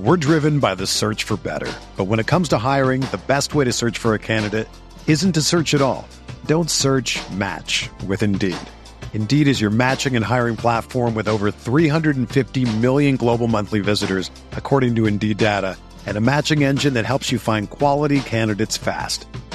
We're driven by the search for better. But when it comes to hiring, the best way to search for a candidate isn't to search at all. Don't search match with Indeed. Indeed is your matching and hiring platform with over 350 million global monthly visitors, according to Indeed data, and a matching engine that helps you find quality candidates fast.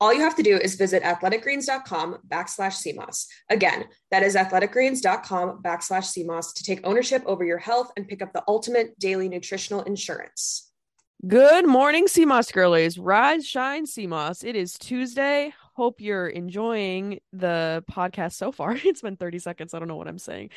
All you have to do is visit athleticgreens.com backslash SEAMOSS. Again, that is athleticgreens.com backslash SEAMOSS to take ownership over your health and pick up the ultimate daily nutritional insurance. Good morning, Sea Moss girlies. Rise, shine, Sea Moss. It is Tuesday. Hope you're enjoying the podcast so far. It's been 30 seconds. I don't know what I'm saying.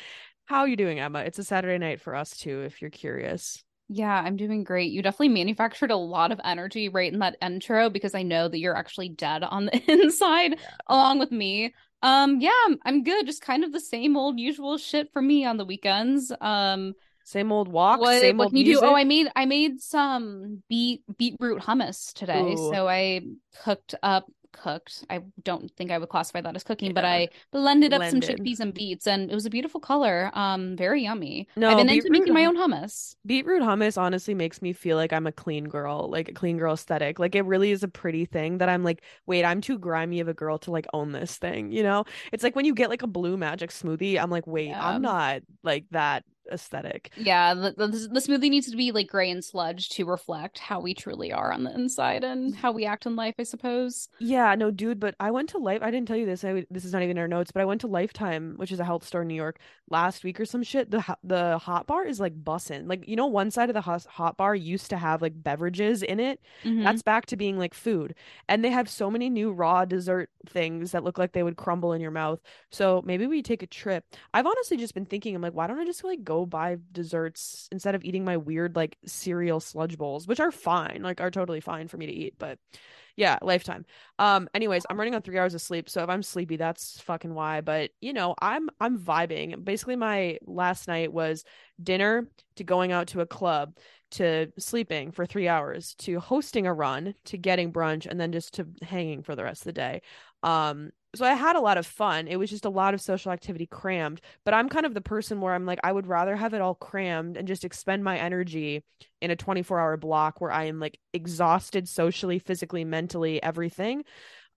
How are you doing, Emma? It's a Saturday night for us too, if you're curious. Yeah, I'm doing great. You definitely manufactured a lot of energy right in that intro because I know that you're actually dead on the inside yeah. along with me. Um yeah, I'm, good. Just kind of the same old usual shit for me on the weekends. Um same old walk, what, same what old you music. do? Oh, I made I made some beet beetroot hummus today. Ooh. So I cooked up cooked. I don't think I would classify that as cooking, but I blended up some chickpeas and beets and it was a beautiful color. Um very yummy. No, I've been into making my own hummus. Beetroot hummus honestly makes me feel like I'm a clean girl, like a clean girl aesthetic. Like it really is a pretty thing that I'm like, wait, I'm too grimy of a girl to like own this thing, you know? It's like when you get like a blue magic smoothie, I'm like, wait, Yeah. I'm not like that aesthetic. Yeah, the, the, the smoothie needs to be like gray and sludge to reflect how we truly are on the inside and how we act in life, I suppose. Yeah, no, dude, but I went to Life. I didn't tell you this. I, this is not even in our notes, but I went to Life Thyme, which is a health store in New York, last week or some shit. The the hot bar is like bussin'. Like you know, one side of the hot hot bar used to have like beverages in it. Mhm. That's back to being like food, and they have so many new raw dessert things that look like they would crumble in your mouth. So maybe we take a trip. I've honestly just been thinking, I'm like, why don't I just like go buy desserts instead of eating my weird like cereal sludge bowls, which are fine, like are totally fine for me to eat, but. Yeah, Life Thyme. Um, anyways, I'm running on three hours of sleep, so if I'm sleepy, that's fucking why. But you know, I'm I'm vibing. Basically, my last night was dinner to going out to a club to sleeping for three hours to hosting a run to getting brunch and then just to hanging for the rest of the day. Um, so I had a lot of fun. It was just a lot of social activity crammed. But I'm kind of the person where I'm like, I would rather have it all crammed and just expend my energy in a 24 hour block where I am like exhausted socially, physically, mentally, everything.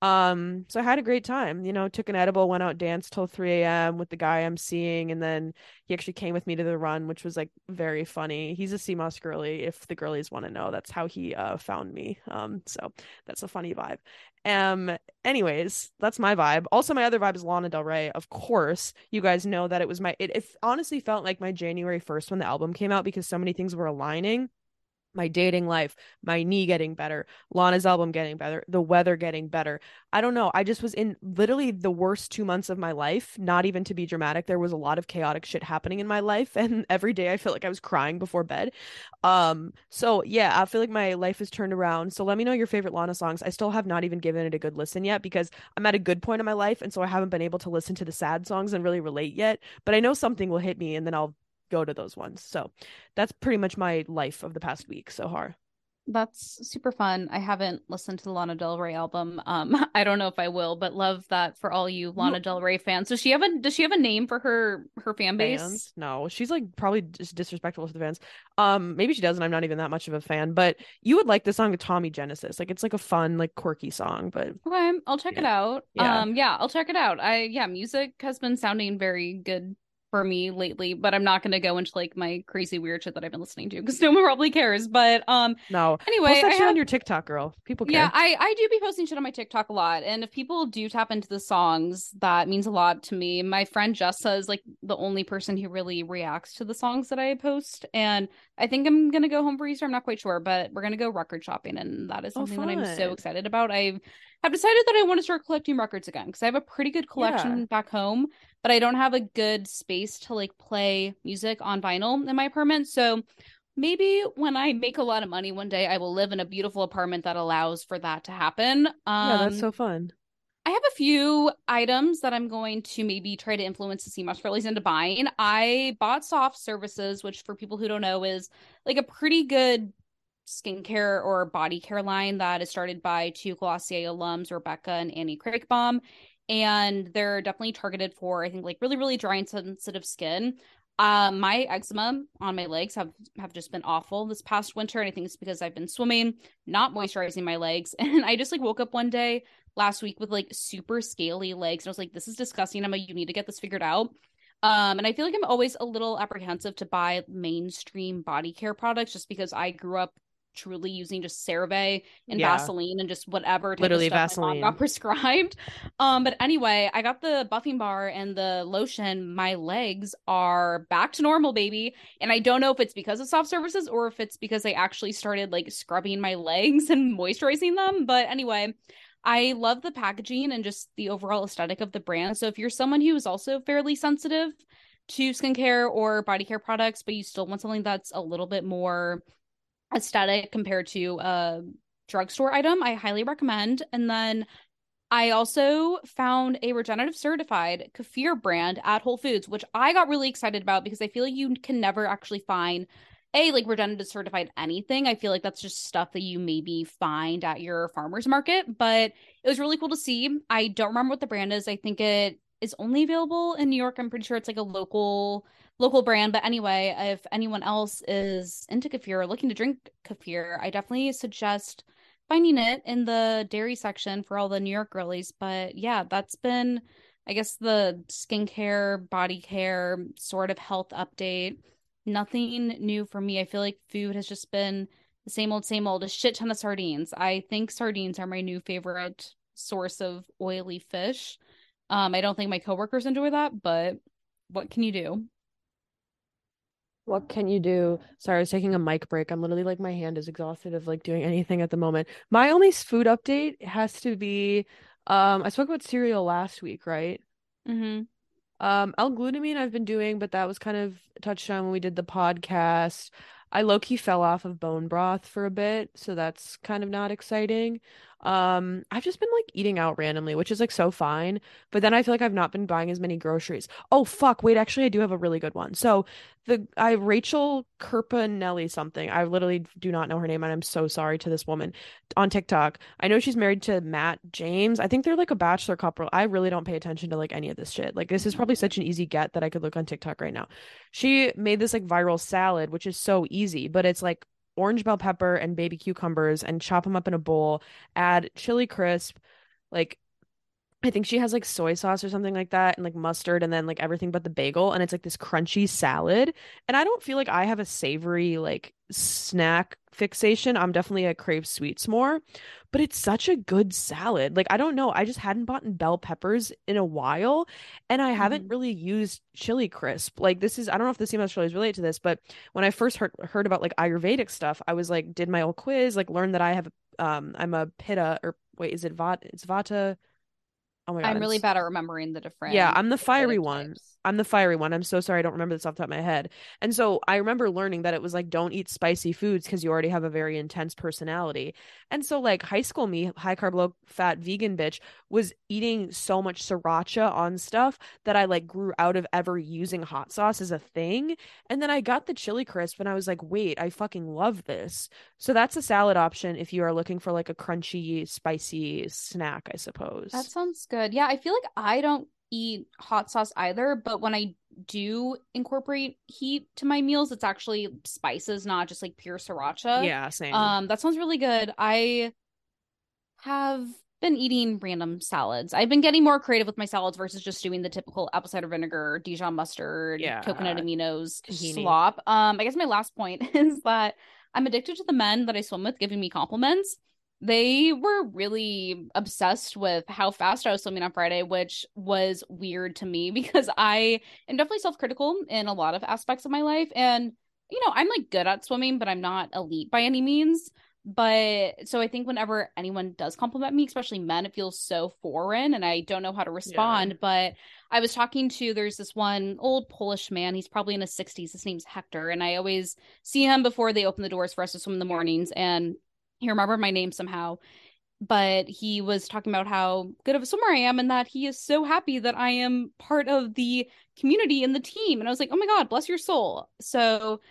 Um, so I had a great time. You know, took an edible, went out, danced till 3 a.m. with the guy I'm seeing, and then he actually came with me to the run, which was like very funny. He's a Sea Moss girly, if the girlies want to know. That's how he uh found me. Um, so that's a funny vibe. Um, anyways, that's my vibe. Also, my other vibe is Lana Del Rey. Of course, you guys know that it was my it, it honestly felt like my January 1st when the album came out because so many things were aligning my dating life, my knee getting better, Lana's album getting better, the weather getting better. I don't know. I just was in literally the worst two months of my life. Not even to be dramatic, there was a lot of chaotic shit happening in my life, and every day I feel like I was crying before bed. Um, so yeah, I feel like my life has turned around. So let me know your favorite Lana songs. I still have not even given it a good listen yet because I'm at a good point in my life, and so I haven't been able to listen to the sad songs and really relate yet. But I know something will hit me, and then I'll go to those ones. So that's pretty much my life of the past week so far. that's super fun. I haven't listened to the Lana Del Rey album. Um, I don't know if I will, but love that for all you Lana Del Rey fans. Does she have a Does she have a name for her her fan base? Fans? No, she's like probably just disrespectful to the fans. Um, maybe she doesn't. I'm not even that much of a fan, but you would like the song Tommy Genesis. Like it's like a fun, like quirky song. But okay, I'll check Yeah. it out. Yeah. Um, yeah, I'll check it out. I yeah, music has been sounding very good for me lately, but I'm not going to go into like my crazy weird shit that I've been listening to because no one probably cares. But um, no, anyway, post that I shit have- on your TikTok, girl. People care. Yeah, I I do be posting shit on my TikTok a lot, and if people do tap into the songs, that means a lot to me. My friend Jessa is like the only person who really reacts to the songs that I post, and I think I'm gonna go home for Easter. I'm not quite sure, but we're gonna go record shopping, and that is Oh, something that I'm so excited about. I have decided that I want to start collecting records again because I have a pretty good collection Yeah. back home, but I don't have a good space to like play music on vinyl in my apartment, so. Maybe when I make a lot of money one day, I will live in a beautiful apartment that allows for that to happen. Um, yeah, that's so fun. I have a few items that I'm going to maybe try to influence the Sea Moss girlies into buying. I bought Soft Services, which for people who don't know is like a pretty good skincare or body care line that is started by two Glossier alums, Rebecca and Annie Kreighbaum. And they're definitely targeted for, I think, like really, really dry and sensitive skin. Um, my eczema on my legs have have just been awful this past winter, and I think it's because I've been swimming, not moisturizing my legs, and I just like woke up one day last week with like super scaly legs, and I was like, "This is disgusting." I'm like, "You need to get this figured out." Um, and I feel like I'm always a little apprehensive to buy mainstream body care products just because I grew up truly using just CeraVe and Yeah. Vaseline and just whatever Literally of stuff my mom Vaseline. got prescribed. Um, but anyway, I got the buffing bar and the lotion. My legs are back to normal, baby. And I don't know if it's because of soft services or if it's because I actually started like scrubbing my legs and moisturizing them. But anyway, I love the packaging and just the overall aesthetic of the brand. So if you're someone who is also fairly sensitive to skincare or body care products, but you still want something that's a little bit more aesthetic compared to a drugstore item, I highly recommend. And then I also found a regenerative certified kefir brand at Whole Foods, which I got really excited about because I feel like you can never actually find a like regenerative certified anything. I feel like that's just stuff that you maybe find at your farmer's market, but it was really cool to see. I don't remember what the brand is. I think it is only available in New York. I'm pretty sure it's like a local local brand. But anyway, if anyone else is into kefir or looking to drink kefir, I definitely suggest finding it in the dairy section for all the New York girlies. But yeah, that's been, I guess, the skincare, body care sort of health update. Nothing new for me. I feel like food has just been the same old, same old, a shit ton of sardines. I think sardines are my new favorite source of oily fish. Um, I don't think my coworkers enjoy that, but what can you do? What can you do? Sorry, I was taking a mic break. I'm literally like my hand is exhausted of like doing anything at the moment. My only food update has to be um I spoke about cereal last week, right? Mm-hmm. Um L-glutamine I've been doing, but that was kind of touched on when we did the podcast. I low-key fell off of bone broth for a bit, so that's kind of not exciting. Um, I've just been like eating out randomly, which is like so fine, but then I feel like I've not been buying as many groceries. Oh fuck, wait, actually I do have a really good one. So the I Rachel Kerpanelli something. I literally do not know her name, and I'm so sorry to this woman on TikTok. I know she's married to Matt James. I think they're like a bachelor couple. I really don't pay attention to like any of this shit. Like this is probably such an easy get that I could look on TikTok right now. She made this like viral salad, which is so easy, but it's like orange bell pepper and baby cucumbers and chop them up in a bowl, add chili crisp, like I think she has like soy sauce or something like that and like mustard and then like everything but the bagel and it's like this crunchy salad. And I don't feel like I have a savory like snack fixation. I'm definitely a crave sweets more, but it's such a good salad. Like I don't know, I just hadn't bought bell peppers in a while and I haven't Mhm. really used chili crisp. Like this is I don't know if the Sea Moss chilies relate to this, but when I first heard heard about like Ayurvedic stuff, I was like did my old quiz, like learned that I have um I'm a pitta or wait, is it vata? It's vata Oh my God, I'm really bad at remembering the different. Yeah, I'm the fiery one. types. I'm the fiery one. I'm so sorry I don't remember this off the top of my head. And so I remember learning that it was like don't eat spicy foods because you already have a very intense personality. And so like high school me, high carb, low fat vegan bitch was eating so much sriracha on stuff that I like grew out of ever using hot sauce as a thing. And then I got the chili crisp and I was like, wait, I fucking love this. So that's a salad option if you are looking for like a crunchy, spicy snack, I suppose. That sounds good. Yeah, I feel like I don't eat hot sauce either, but when I do incorporate heat to my meals, it's actually spices, not just like pure sriracha. Yeah, same. Um, that sounds really good. I have been eating random salads. I've been getting more creative with my salads versus just doing the typical apple cider vinegar, Dijon mustard, Yeah, coconut aminos tahini. slop. Um, I guess my last point is that I'm addicted to the men that I swim with giving me compliments. They were really obsessed with how fast I was swimming on Friday, which was weird to me because I am definitely self-critical in a lot of aspects of my life. And, you know, I'm like good at swimming, but I'm not elite by any means but so I think whenever anyone does compliment me, especially men, it feels so foreign and I don't know how to respond. But I was talking to there's this one old Polish man, he's probably in his 60s. His name's Hector, and I always see him before they open the doors for us to swim in the mornings, and he remembered my name somehow. But he was talking about how good of a swimmer I am and that he is so happy that I am part of the community and the team. And I was like, oh my God, bless your soul. So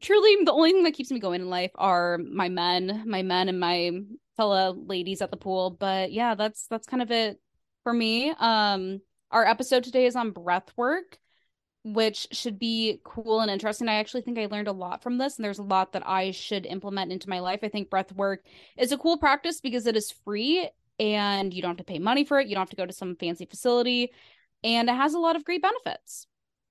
truly the only thing that keeps me going in life are my men my men and my fellow ladies at the pool but yeah that's that's kind of it for me um our episode today is on breath work which should be cool and interesting i actually think i learned a lot from this and there's a lot that i should implement into my life i think breath work is a cool practice because it is free and you don't have to pay money for it you don't have to go to some fancy facility and it has a lot of great benefits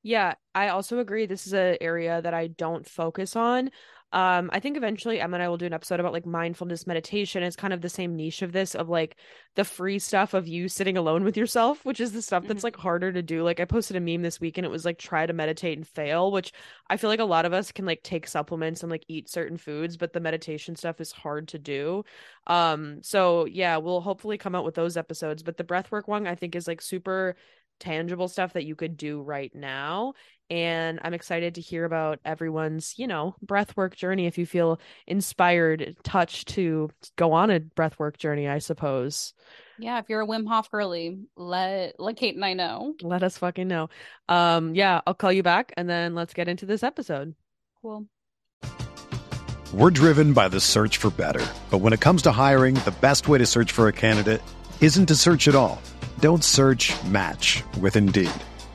Yeah, I also agree. This is an area that I don't focus on. Um, I think eventually Emma and I will do an episode about like mindfulness meditation. It's kind of the same niche of this of like the free stuff of you sitting alone with yourself, which is the stuff that's Mhm. like harder to do. Like I posted a meme this week and it was like try to meditate and fail, which I feel like a lot of us can like take supplements and like eat certain foods, but the meditation stuff is hard to do. Um, so yeah, we'll hopefully come out with those episodes, but the breathwork one I think is like super tangible stuff that you could do right now. And I'm excited to hear about everyone's, you know, breathwork journey. If you feel inspired, touched to go on a breathwork journey, I suppose. Yeah, if you're a Wim Hof girly, let let Kate and I know. Let us fucking know. Um, yeah, I'll call you back and then let's get into this episode. Cool. We're driven by the search for better. But when it comes to hiring, the best way to search for a candidate isn't to search at all. Don't search match with Indeed.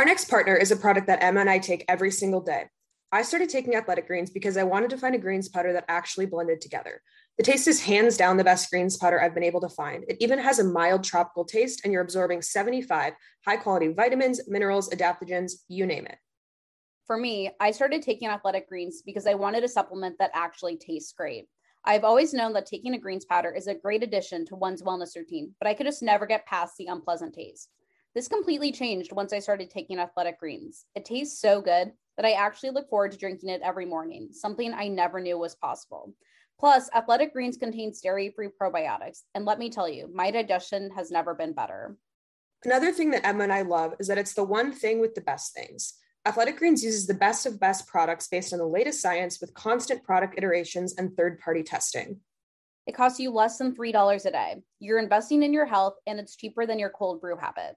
Our next partner is a product that Emma and I take every single day. I started taking athletic greens because I wanted to find a greens powder that actually blended together. The taste is hands down the best greens powder I've been able to find. It even has a mild tropical taste, and you're absorbing 75 high quality vitamins, minerals, adaptogens, you name it. For me, I started taking athletic greens because I wanted a supplement that actually tastes great. I've always known that taking a greens powder is a great addition to one's wellness routine, but I could just never get past the unpleasant taste. This completely changed once I started taking athletic greens. It tastes so good that I actually look forward to drinking it every morning, something I never knew was possible. Plus, athletic greens contain dairy free probiotics, and let me tell you, my digestion has never been better. Another thing that Emma and I love is that it's the one thing with the best things. Athletic Greens uses the best of best products based on the latest science with constant product iterations and third party testing. It costs you less than $3 a day. You're investing in your health, and it's cheaper than your cold brew habit.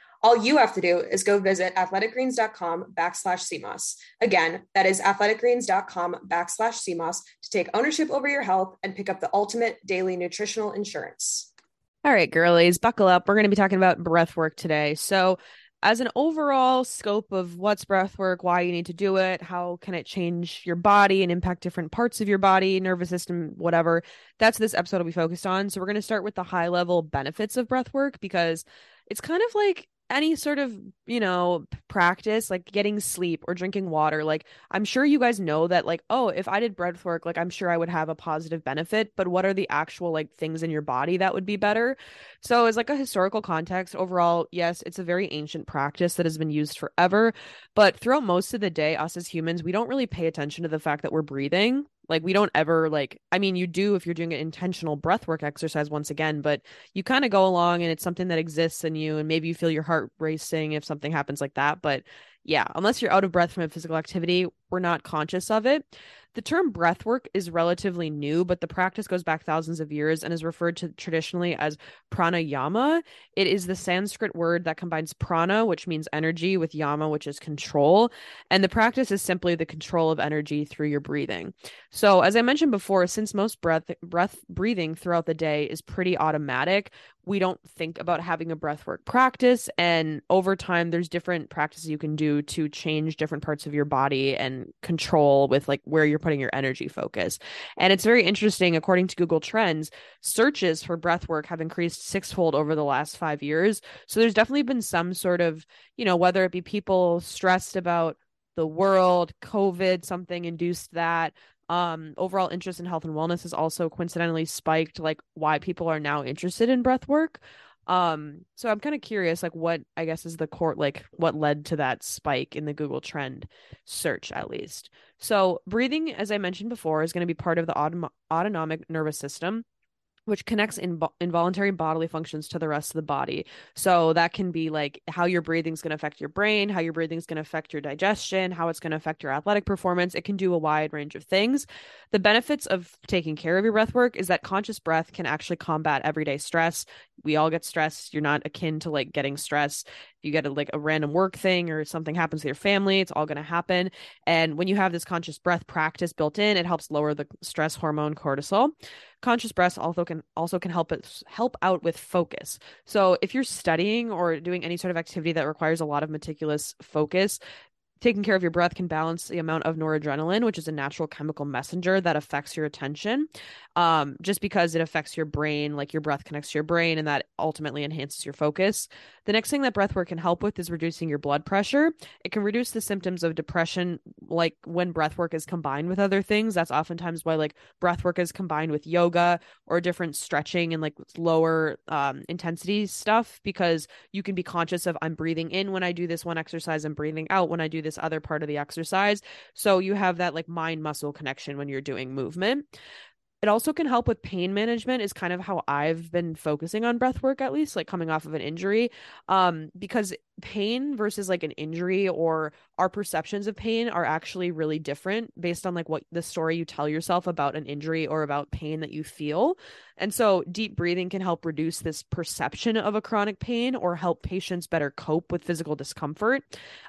All you have to do is go visit athleticgreens.com backslash SEAMOSS. Again, that is athleticgreens.com backslash SEAMOSS to take ownership over your health and pick up the ultimate daily nutritional insurance. All right, girlies, buckle up. We're going to be talking about breath work today. So, as an overall scope of what's breath work, why you need to do it, how can it change your body and impact different parts of your body, nervous system, whatever, that's this episode will be focused on. So, we're going to start with the high level benefits of breath work because it's kind of like any sort of you know practice like getting sleep or drinking water like i'm sure you guys know that like oh if i did breath work like i'm sure i would have a positive benefit but what are the actual like things in your body that would be better? So as like a historical context overall yes it's a very ancient practice that has been used forever but throughout most of the day us as humans we don't really pay attention to the fact that we're breathing like we don't ever like I mean you do if you're doing an intentional breathwork exercise once again, but you kind of go along and it's something that exists in you and maybe you feel your heart racing if something happens like that, but yeah, unless you're out of breath from a physical activity, we're not conscious of it. The term breathwork is relatively new, but the practice goes back thousands of years and is referred to traditionally as pranayama. It is the Sanskrit word that combines prana, which means energy, with yama, which is control. And the practice is simply the control of energy through your breathing. So, as I mentioned before, since most breath breath breathing throughout the day is pretty automatic, we don't think about having a breathwork practice and over time there's different practices you can do to change different parts of your body and control with like where you're putting your energy focus. And it's very interesting according to google trends searches for breathwork have increased sixfold over the last five years. So there's definitely been some sort of you know whether it be people stressed about the world covid something induced that um overall interest in health and wellness has also coincidentally spiked like why people are now interested in breath work. Um so i'm kind of curious like what i guess is the court like what led to that spike in the google trend search at least. So breathing as i mentioned before is going to be part of the autom- autonomic nervous system which connects in involuntary bodily functions to the rest of the body. So that can be like how your breathing is going to affect your brain, how your breathing is going to affect your digestion, how it's going to affect your athletic performance. It can do a wide range of things. The benefits of taking care of your breath work is that conscious breath can actually combat everyday stress. We all get stressed. You're not akin to like getting stressed. You get a, like a random work thing or something happens to your family, it's all going to happen. And when you have this conscious breath practice built in, it helps lower the stress hormone cortisol conscious breath also can also can help it help out with focus. So if you're studying or doing any sort of activity that requires a lot of meticulous focus taking care of your breath can balance the amount of noradrenaline, which is a natural chemical messenger that affects your attention. Um, just because it affects your brain, like your breath connects to your brain, and that ultimately enhances your focus. The next thing that breath work can help with is reducing your blood pressure. It can reduce the symptoms of depression, like when breath work is combined with other things. That's oftentimes why like breath work is combined with yoga or different stretching and like lower um, intensity stuff because you can be conscious of I'm breathing in when I do this one exercise, I'm breathing out when I do this this other part of the exercise. So you have that like mind muscle connection when you're doing movement. It also can help with pain management is kind of how I've been focusing on breath work at least like coming off of an injury um because pain versus like an injury or our perceptions of pain are actually really different based on like what the story you tell yourself about an injury or about pain that you feel. And so deep breathing can help reduce this perception of a chronic pain or help patients better cope with physical discomfort,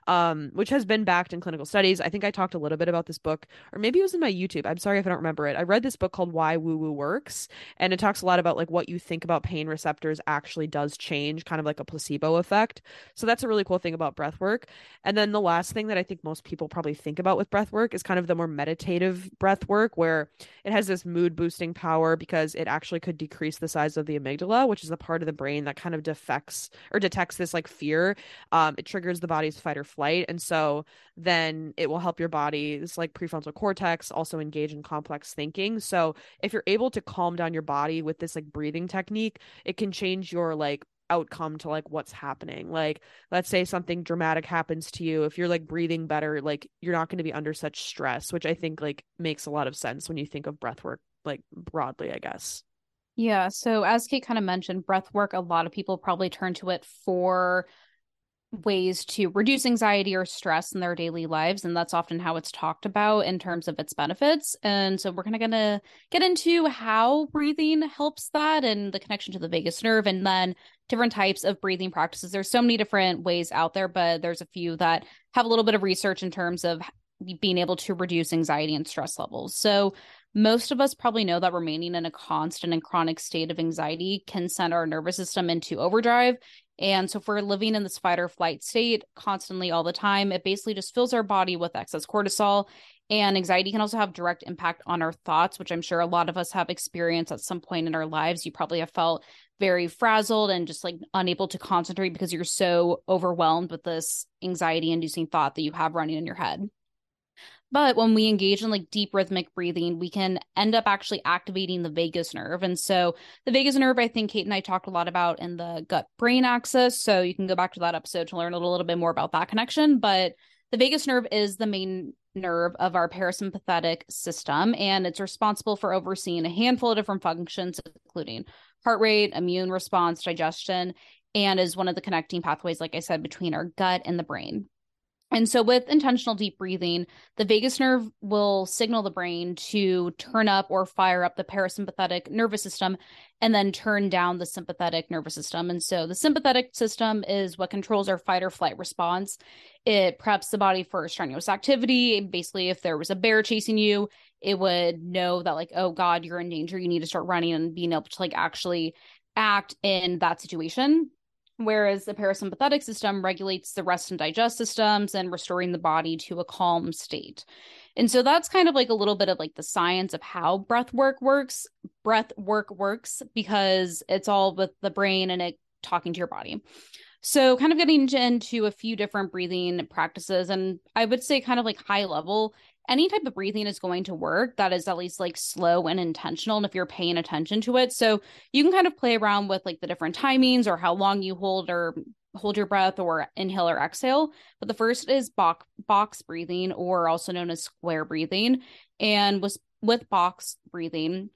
um, which has been backed in clinical studies. I think I talked a little bit about this book, or maybe it was in my YouTube. I'm sorry if I don't remember it. I read this book called Why Woo Woo Works, and it talks a lot about like what you think about pain receptors actually does change, kind of like a placebo effect. So that's a really cool thing about breath work. And then the last thing that I think most people probably think about with breath work is kind of the more meditative breath work where it has this mood boosting power because it actually could decrease the size of the amygdala, which is the part of the brain that kind of defects or detects this like fear. Um, it triggers the body's fight or flight. And so then it will help your body, this like prefrontal cortex, also engage in complex thinking. So if you're able to calm down your body with this like breathing technique, it can change your like outcome to like what's happening. Like let's say something dramatic happens to you, if you're like breathing better, like you're not going to be under such stress, which I think like makes a lot of sense when you think of breath work like broadly, I guess. Yeah, so as Kate kind of mentioned, breath work, a lot of people probably turn to it for ways to reduce anxiety or stress in their daily lives and that's often how it's talked about in terms of its benefits and so we're kind of going to get into how breathing helps that and the connection to the vagus nerve and then different types of breathing practices. There's so many different ways out there but there's a few that have a little bit of research in terms of being able to reduce anxiety and stress levels. So most of us probably know that remaining in a constant and chronic state of anxiety can send our nervous system into overdrive and so, if we're living in this fight or flight state constantly all the time, it basically just fills our body with excess cortisol. And anxiety can also have direct impact on our thoughts, which I'm sure a lot of us have experienced at some point in our lives. You probably have felt very frazzled and just like unable to concentrate because you're so overwhelmed with this anxiety inducing thought that you have running in your head. But when we engage in like deep rhythmic breathing, we can end up actually activating the vagus nerve. And so the vagus nerve, I think Kate and I talked a lot about in the gut brain axis. So you can go back to that episode to learn a little, bit more about that connection. But the vagus nerve is the main nerve of our parasympathetic system, and it's responsible for overseeing a handful of different functions, including heart rate, immune response, digestion, and is one of the connecting pathways, like I said, between our gut and the brain. And so, with intentional deep breathing, the vagus nerve will signal the brain to turn up or fire up the parasympathetic nervous system and then turn down the sympathetic nervous system. And so, the sympathetic system is what controls our fight or flight response. It preps the body for strenuous activity. Basically, if there was a bear chasing you, it would know that, like, oh God, you're in danger. You need to start running and being able to, like, actually act in that situation whereas the parasympathetic system regulates the rest and digest systems and restoring the body to a calm state. And so that's kind of like a little bit of like the science of how breath work works. Breath work works because it's all with the brain and it talking to your body. So, kind of getting into a few different breathing practices, and I would say, kind of like high level, any type of breathing is going to work that is at least like slow and intentional and if you're paying attention to it. So you can kind of play around with like the different timings or how long you hold or hold your breath or inhale or exhale. But the first is box box breathing or also known as square breathing. And with with box breathing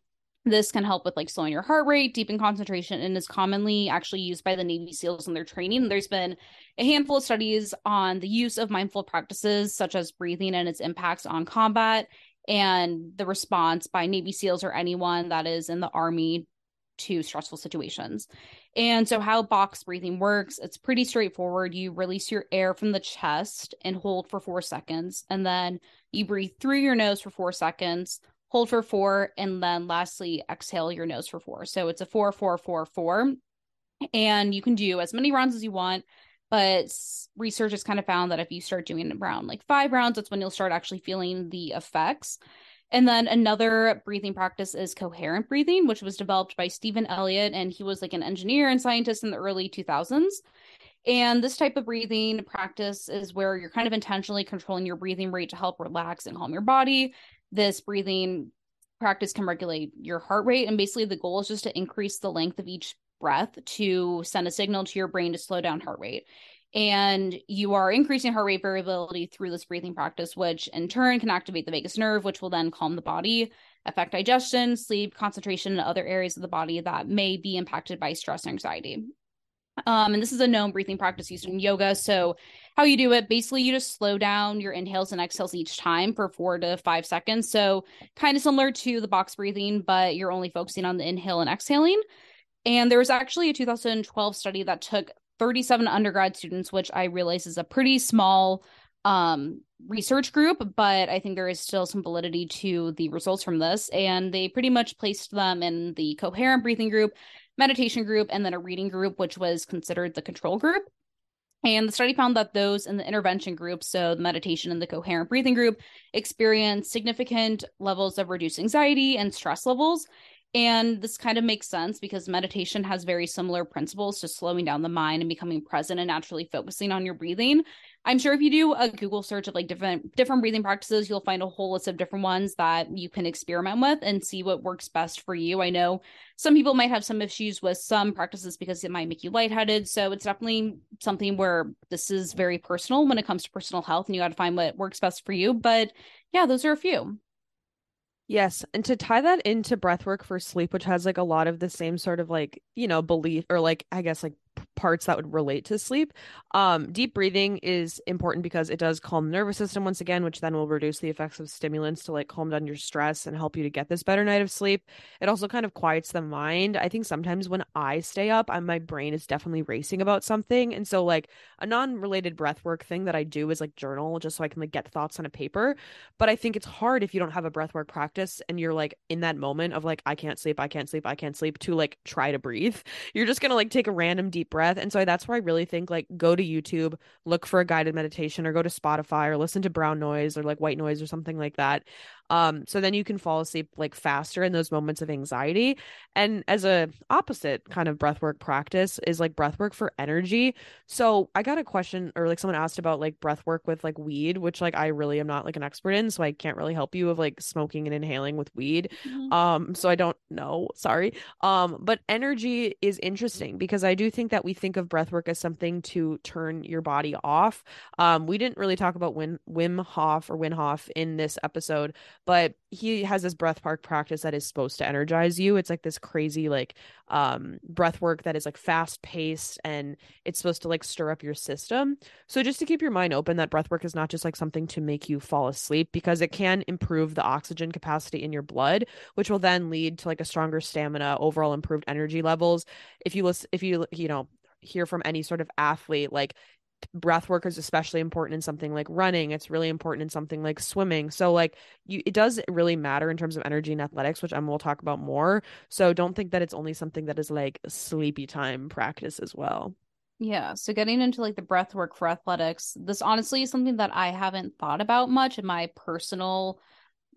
this can help with like slowing your heart rate, deepen concentration, and is commonly actually used by the Navy SEALs in their training. There's been a handful of studies on the use of mindful practices such as breathing and its impacts on combat and the response by Navy SEALs or anyone that is in the Army to stressful situations. And so, how box breathing works, it's pretty straightforward. You release your air from the chest and hold for four seconds, and then you breathe through your nose for four seconds hold for four, and then lastly, exhale your nose for four. So it's a four, four, four, four. And you can do as many rounds as you want. But research has kind of found that if you start doing around like five rounds, that's when you'll start actually feeling the effects. And then another breathing practice is coherent breathing, which was developed by Stephen Elliott. And he was like an engineer and scientist in the early 2000s. And this type of breathing practice is where you're kind of intentionally controlling your breathing rate to help relax and calm your body this breathing practice can regulate your heart rate. And basically, the goal is just to increase the length of each breath to send a signal to your brain to slow down heart rate. And you are increasing heart rate variability through this breathing practice, which in turn can activate the vagus nerve, which will then calm the body, affect digestion, sleep, concentration, and other areas of the body that may be impacted by stress and anxiety. Um, and this is a known breathing practice used in yoga. So how you do it basically you just slow down your inhales and exhales each time for four to five seconds. So kind of similar to the box breathing but you're only focusing on the inhale and exhaling. And there was actually a 2012 study that took 37 undergrad students which i realize is a pretty small um, research group but i think there is still some validity to the results from this. And they pretty much placed them in the coherent breathing group meditation group and then a reading group which was considered the control group and the study found that those in the intervention group, so the meditation and the coherent breathing group, experienced significant levels of reduced anxiety and stress levels. And this kind of makes sense because meditation has very similar principles to slowing down the mind and becoming present and naturally focusing on your breathing. I'm sure if you do a Google search of like different different breathing practices, you'll find a whole list of different ones that you can experiment with and see what works best for you. I know some people might have some issues with some practices because it might make you lightheaded. So it's definitely something where this is very personal when it comes to personal health and you got to find what works best for you. But yeah, those are a few. Yes, and to tie that into breathwork for sleep, which has like a lot of the same sort of like, you know, belief or like I guess like parts that would relate to sleep. Um, deep breathing is important because it does calm the nervous system once again, which then will reduce the effects of stimulants to like calm down your stress and help you to get this better night of sleep. It also kind of quiets the mind. I think sometimes when I stay up, I, my brain is definitely racing about something, and so like a non-related breath work thing that I do is like journal, just so I can like get thoughts on a paper. But I think it's hard if you don't have a breath work practice and you're like in that moment of like I can't sleep, I can't sleep, I can't sleep to like try to breathe. You're just gonna like take a random deep breath breath. And so that's where I really think like go to YouTube, look for a guided meditation or go to Spotify or listen to brown noise or like white noise or something like that. Um, so then you can fall asleep like faster in those moments of anxiety. And as a opposite kind of breathwork practice is like breathwork for energy. So I got a question or like someone asked about like breathwork with like weed, which like I really am not like an expert in, so I can't really help you of like smoking and inhaling with weed. Mm-hmm. Um, so I don't know, sorry. Um, but energy is interesting because I do think that we think of breathwork as something to turn your body off. Um, we didn't really talk about Wim Wim Hof or Wim Hof in this episode, but he has this breath park practice that is supposed to energize you. It's like this crazy like um breath work that is like fast paced and it's supposed to like stir up your system. So just to keep your mind open that breath work is not just like something to make you fall asleep because it can improve the oxygen capacity in your blood, which will then lead to like a stronger stamina, overall improved energy levels. If you listen if you you know hear from any sort of athlete like breath work is especially important in something like running. It's really important in something like swimming. So like you it does really matter in terms of energy and athletics which i'm will talk about more. So don't think that it's only something that is like sleepy time practice as well. Yeah. So getting into like the breath work for athletics this honestly is something that i haven't thought about much in my personal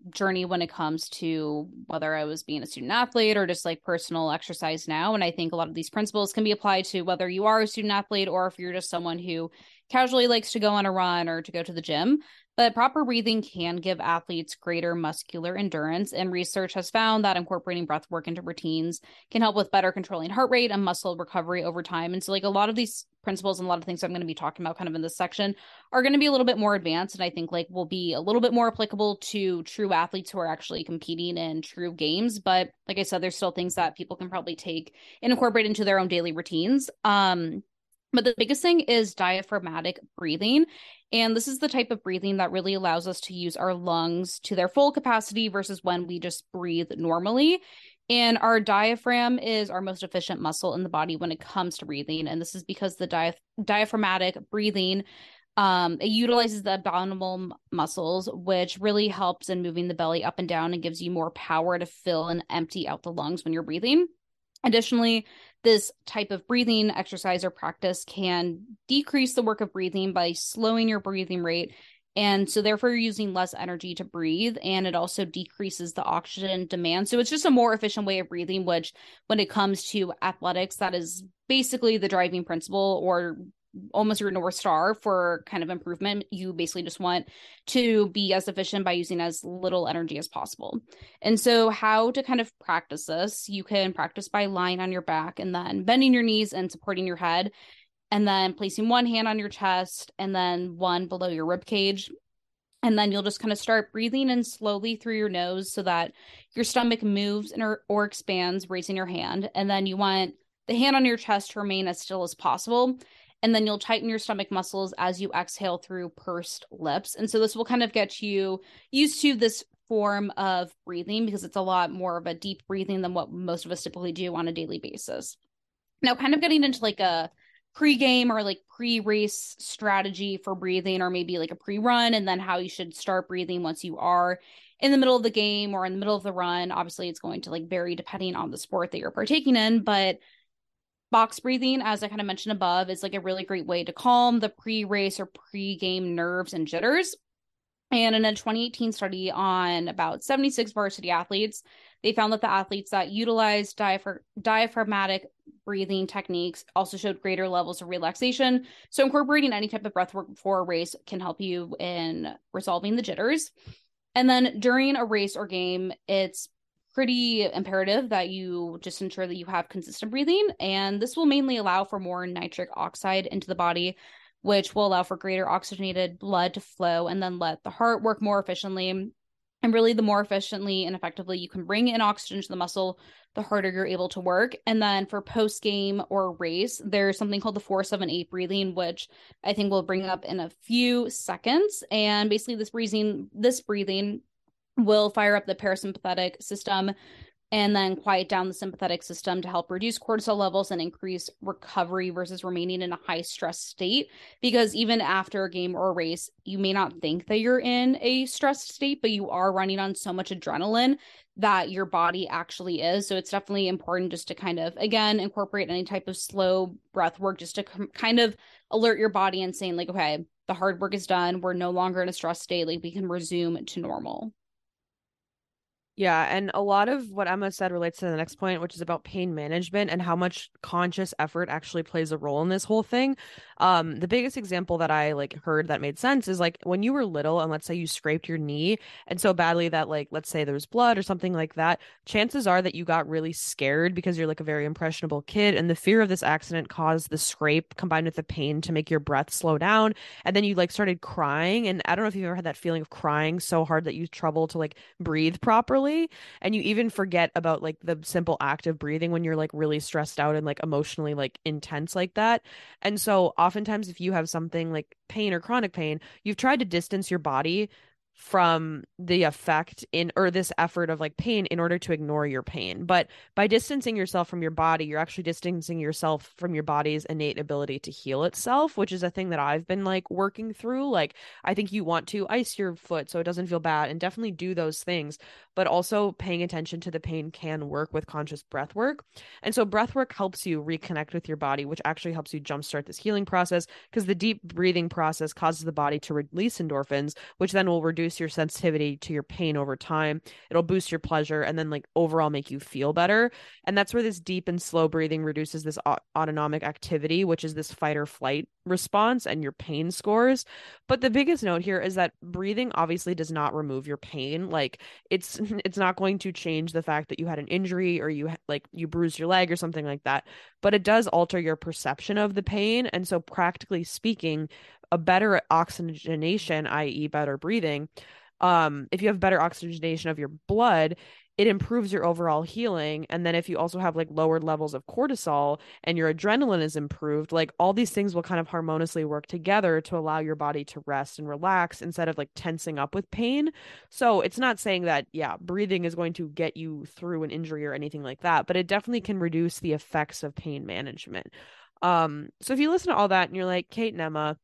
journey when it comes to whether I was being a student athlete or just like personal exercise now. And I think a lot of these principles can be applied to whether you are a student athlete or if you're just someone who casually likes to go on a run or to go to the gym. But proper breathing can give athletes greater muscular endurance, and research has found that incorporating breath work into routines can help with better controlling heart rate and muscle recovery over time. And so, like a lot of these principles and a lot of things I'm going to be talking about kind of in this section are going to be a little bit more advanced, and I think like will be a little bit more applicable to true athletes who are actually competing in true games. But like I said, there's still things that people can probably take and incorporate into their own daily routines. Um, but the biggest thing is diaphragmatic breathing. And this is the type of breathing that really allows us to use our lungs to their full capacity versus when we just breathe normally. And our diaphragm is our most efficient muscle in the body when it comes to breathing. And this is because the dia- diaphragmatic breathing um, it utilizes the abdominal muscles, which really helps in moving the belly up and down and gives you more power to fill and empty out the lungs when you're breathing. Additionally, this type of breathing exercise or practice can decrease the work of breathing by slowing your breathing rate. And so, therefore, you're using less energy to breathe, and it also decreases the oxygen demand. So, it's just a more efficient way of breathing, which, when it comes to athletics, that is basically the driving principle or almost your north star for kind of improvement. You basically just want to be as efficient by using as little energy as possible. And so how to kind of practice this you can practice by lying on your back and then bending your knees and supporting your head and then placing one hand on your chest and then one below your rib cage. And then you'll just kind of start breathing in slowly through your nose so that your stomach moves or, or expands raising your hand. And then you want the hand on your chest to remain as still as possible and then you'll tighten your stomach muscles as you exhale through pursed lips. And so this will kind of get you used to this form of breathing because it's a lot more of a deep breathing than what most of us typically do on a daily basis. Now, kind of getting into like a pre-game or like pre-race strategy for breathing or maybe like a pre-run and then how you should start breathing once you are in the middle of the game or in the middle of the run obviously it's going to like vary depending on the sport that you're partaking in but box breathing, as I kind of mentioned above, is like a really great way to calm the pre race or pre game nerves and jitters. And in a 2018 study on about 76 varsity athletes, They found that the athletes that utilized diaphr- diaphragmatic breathing techniques also showed greater levels of relaxation. So, incorporating any type of breath work before a race can help you in resolving the jitters. And then during a race or game, it's pretty imperative that you just ensure that you have consistent breathing. And this will mainly allow for more nitric oxide into the body, which will allow for greater oxygenated blood to flow and then let the heart work more efficiently and really, the more efficiently and effectively you can bring in oxygen to the muscle, the harder you're able to work. And then for post game or race, there's something called the 478 breathing, which I think we'll bring up in a few seconds. And basically, this breathing, this breathing will fire up the parasympathetic system and then quiet down the sympathetic system to help reduce cortisol levels and increase recovery versus remaining in a high stress state. Because even after a game or a race, you may not think that you're in a stressed state, but you are running on so much adrenaline that your body actually is. So it's definitely important just to kind of, again, incorporate any type of slow breath work just to kind of alert your body and saying, like, okay, the hard work is done. We're no longer in a stress state. Like, we can resume to normal. Yeah, and a lot of what Emma said relates to the next point, which is about pain management and how much conscious effort actually plays a role in this whole thing. Um, the biggest example that I like heard that made sense is like when you were little and let's say you scraped your knee and so badly that like let's say there's blood or something like that, chances are that you got really scared because you're like a very impressionable kid and the fear of this accident caused the scrape combined with the pain to make your breath slow down and then you like started crying and I don't know if you've ever had that feeling of crying so hard that you trouble to like breathe properly and you even forget about like the simple act of breathing when you're like really stressed out and like emotionally like intense like that. And so oftentimes if you have something like pain or chronic pain you've tried to distance your body from the effect in or this effort of like pain in order to ignore your pain. But by distancing yourself from your body, you're actually distancing yourself from your body's innate ability to heal itself, which is a thing that I've been like working through. Like, I think you want to ice your foot so it doesn't feel bad and definitely do those things. But also paying attention to the pain can work with conscious breath work. And so breath work helps you reconnect with your body, which actually helps you jumpstart this healing process because the deep breathing process causes the body to release endorphins, which then will reduce your sensitivity to your pain over time. It'll boost your pleasure and then like overall make you feel better. And that's where this deep and slow breathing reduces this autonomic activity, which is this fight or flight response and your pain scores. But the biggest note here is that breathing obviously does not remove your pain. Like it's it's not going to change the fact that you had an injury or you like you bruised your leg or something like that, but it does alter your perception of the pain. And so practically speaking, a better oxygenation, i.e., better breathing, um, if you have better oxygenation of your blood, it improves your overall healing. And then if you also have like lowered levels of cortisol and your adrenaline is improved, like all these things will kind of harmoniously work together to allow your body to rest and relax instead of like tensing up with pain. So it's not saying that, yeah, breathing is going to get you through an injury or anything like that, but it definitely can reduce the effects of pain management. Um, so if you listen to all that and you're like, Kate and Emma,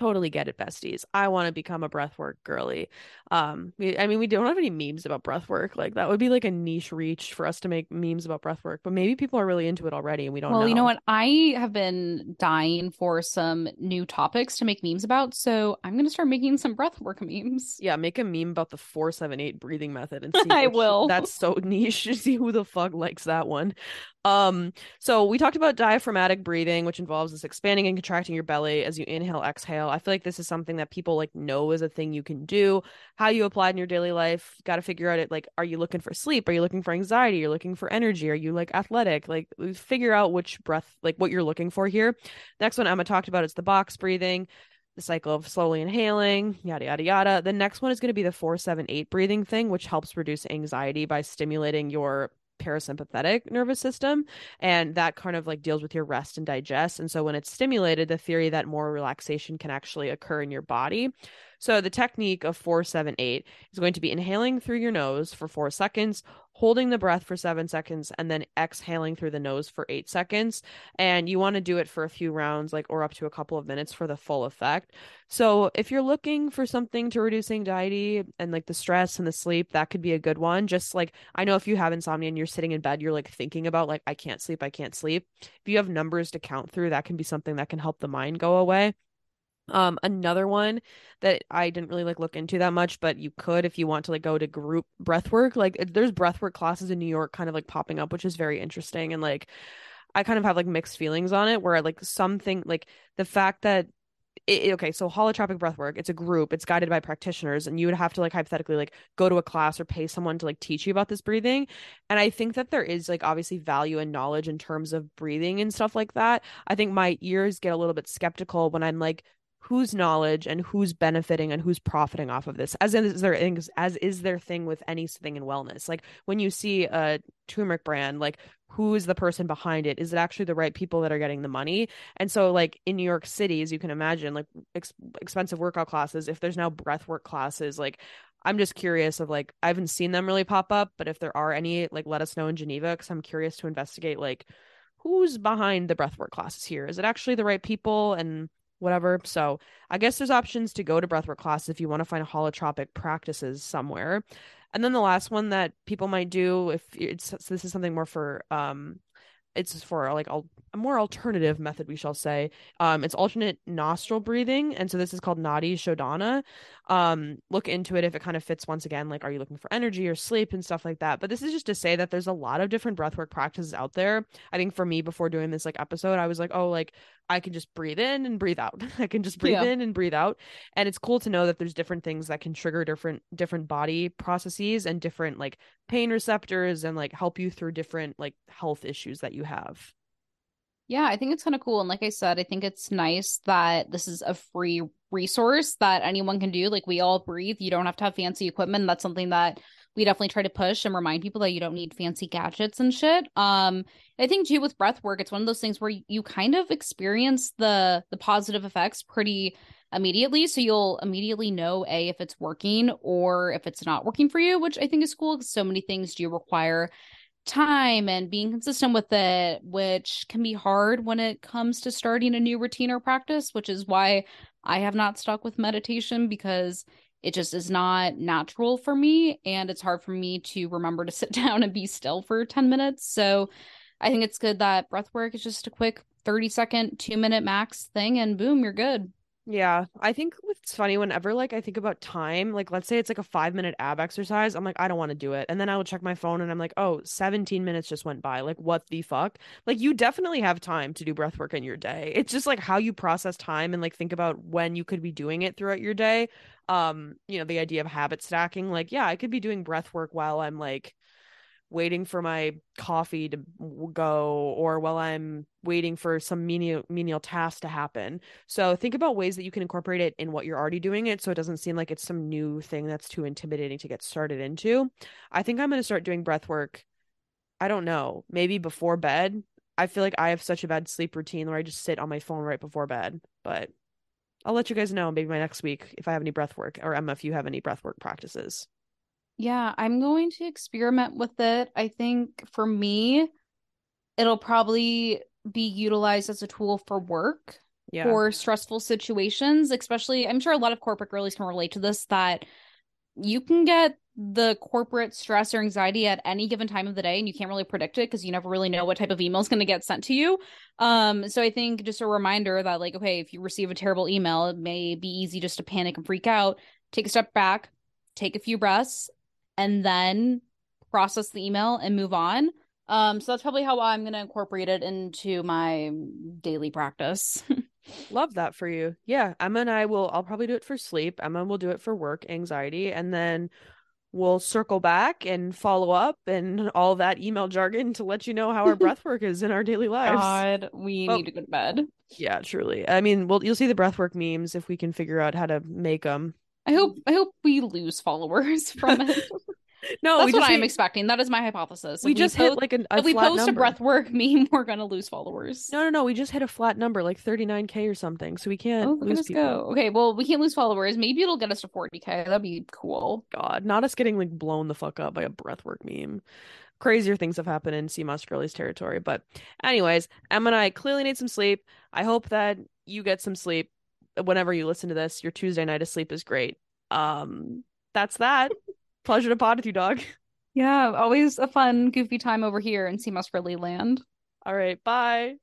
totally get it besties. I want to become a breathwork girly. Um we, i mean we don't have any memes about breathwork like that would be like a niche reach for us to make memes about breathwork but maybe people are really into it already and we don't well know. you know what? I have been dying for some new topics to make memes about so i'm going to start making some breathwork memes. Yeah make a meme about the 478 breathing method and see i will. that's so niche see who the fuck likes that one um, so we talked about diaphragmatic breathing, which involves this expanding and contracting your belly as you inhale, exhale. I feel like this is something that people like know is a thing you can do. How you apply it in your daily life, got to figure out it. Like, are you looking for sleep? Are you looking for anxiety? You're looking for energy? Are you like athletic? Like, figure out which breath, like what you're looking for here. Next one Emma talked about is the box breathing the cycle of slowly inhaling, yada, yada, yada. The next one is going to be the 478 breathing thing, which helps reduce anxiety by stimulating your parasympathetic nervous system and that kind of like deals with your rest and digest and so when it's stimulated the theory that more relaxation can actually occur in your body so the technique of 478 is going to be inhaling through your nose for 4 seconds holding the breath for 7 seconds and then exhaling through the nose for 8 seconds and you want to do it for a few rounds like or up to a couple of minutes for the full effect so if you're looking for something to reduce anxiety and like the stress and the sleep, that could be a good one. Just like I know if you have insomnia and you're sitting in bed, you're like thinking about like I can't sleep, I can't sleep. If you have numbers to count through, that can be something that can help the mind go away. Um, another one that I didn't really like look into that much, but you could if you want to like go to group breathwork. Like there's breathwork classes in New York kind of like popping up, which is very interesting. And like I kind of have like mixed feelings on it, where like something like the fact that it, okay, so holotropic breathwork, it's a group, it's guided by practitioners, and you would have to like hypothetically like go to a class or pay someone to like teach you about this breathing. And I think that there is like obviously value and knowledge in terms of breathing and stuff like that. I think my ears get a little bit skeptical when I'm like, whose knowledge and who's benefiting and who's profiting off of this as is their as is their thing with anything in wellness. Like when you see a turmeric brand like who is the person behind it? Is it actually the right people that are getting the money? And so like in new york city as you can imagine like ex- expensive workout classes if there's now breath work classes like i'm just curious of like i haven't seen them really pop up but if there are any like let us know in geneva because i'm curious to investigate like who's behind the breathwork classes here? Is it actually the right people? And whatever. So I guess there's options to go to breathwork classes if you want to find holotropic practices somewhere. And then the last one that people might do if it's this is something more for um it's for like a, a more alternative method we shall say um it's alternate nostril breathing and so this is called nadi shodhana um look into it if it kind of fits once again like are you looking for energy or sleep and stuff like that. But this is just to say that there's a lot of different breathwork practices out there. I think for me before doing this like episode i was like oh like i can just breathe in and breathe out. I can just breathe yeah. in and breathe out. And it's cool to know that there's different things that can trigger different different body processes and different like pain receptors and like help you through different like health issues that you have yeah, I think it's kind of cool. And like I said, I think it's nice that this is a free resource that anyone can do. Like we all breathe. You don't have to have fancy equipment. That's something that we definitely try to push and remind people that you don't need fancy gadgets and shit. Um, I think too with breath work, it's one of those things where you kind of experience the the positive effects pretty immediately. So you'll immediately know a if it's working or if it's not working for you, which I think is cool because so many things do require time and being consistent with it, which can be hard when it comes to starting a new routine or practice, which is why I have not stuck with meditation because it just is not natural for me. And it's hard for me to remember to sit down and be still for 10 minutes. So I think it's good that breath work is just a quick 30 second, two minute max thing, and boom, you're good. Yeah, I think it's funny whenever like I think about time, like let's say it's like a five minute ab exercise, I'm like, I don't want to do it. And then I will check my phone and I'm like, oh, 17 minutes just went by. Like, what the fuck? Like, you definitely have time to do breath work in your day. It's just like how you process time and like think about when you could be doing it throughout your day. Um, you know, the idea of habit stacking, like, yeah, I could be doing breath work while I'm like waiting for my coffee to go or while I'm waiting for some menial menial task to happen. So think about ways that you can incorporate it in what you're already doing it so it doesn't seem like it's some new thing that's too intimidating to get started into. I think I'm going to start doing breath work. I don't know, maybe before bed. I feel like I have such a bad sleep routine where I just sit on my phone right before bed, but I'll let you guys know maybe my next week if I have any breath work or Emma if you have any breath work practices. Yeah, I'm going to experiment with it. I think for me, it'll probably be utilized as a tool for work yeah. for stressful situations, especially I'm sure a lot of corporate girlies can relate to this that you can get the corporate stress or anxiety at any given time of the day and you can't really predict it because you never really know what type of email is going to get sent to you um so i think just a reminder that like okay if you receive a terrible email it may be easy just to panic and freak out take a step back take a few breaths and then process the email and move on. Um, so that's probably how I'm going to incorporate it into my daily practice. Love that for you. Yeah, Emma and I will. I'll probably do it for sleep. Emma will do it for work anxiety, and then we'll circle back and follow up and all that email jargon to let you know how our breath work is in our daily lives. God, we well, need to go to bed. Yeah, truly. I mean, well, you'll see the breath work memes if we can figure out how to make them. I hope I hope we lose followers from it. No, that's what I'm hit, expecting. That is my hypothesis. We just we hit like an, a if we post number. a breathwork meme, we're gonna lose followers. No, no, no. We just hit a flat number, like 39k or something. So we can't. Oh, lose people. go. Okay, well, we can't lose followers. Maybe it'll get us to 40k. That'd be cool. God, not us getting like blown the fuck up by a breathwork meme. Crazier things have happened in Sea Moss Girlie's territory. But, anyways, Em and I clearly need some sleep. I hope that you get some sleep whenever you listen to this. Your Tuesday night of sleep is great um that's that pleasure to pod with you dog. Yeah always a fun goofy time over here in sea moss girlie land. All right bye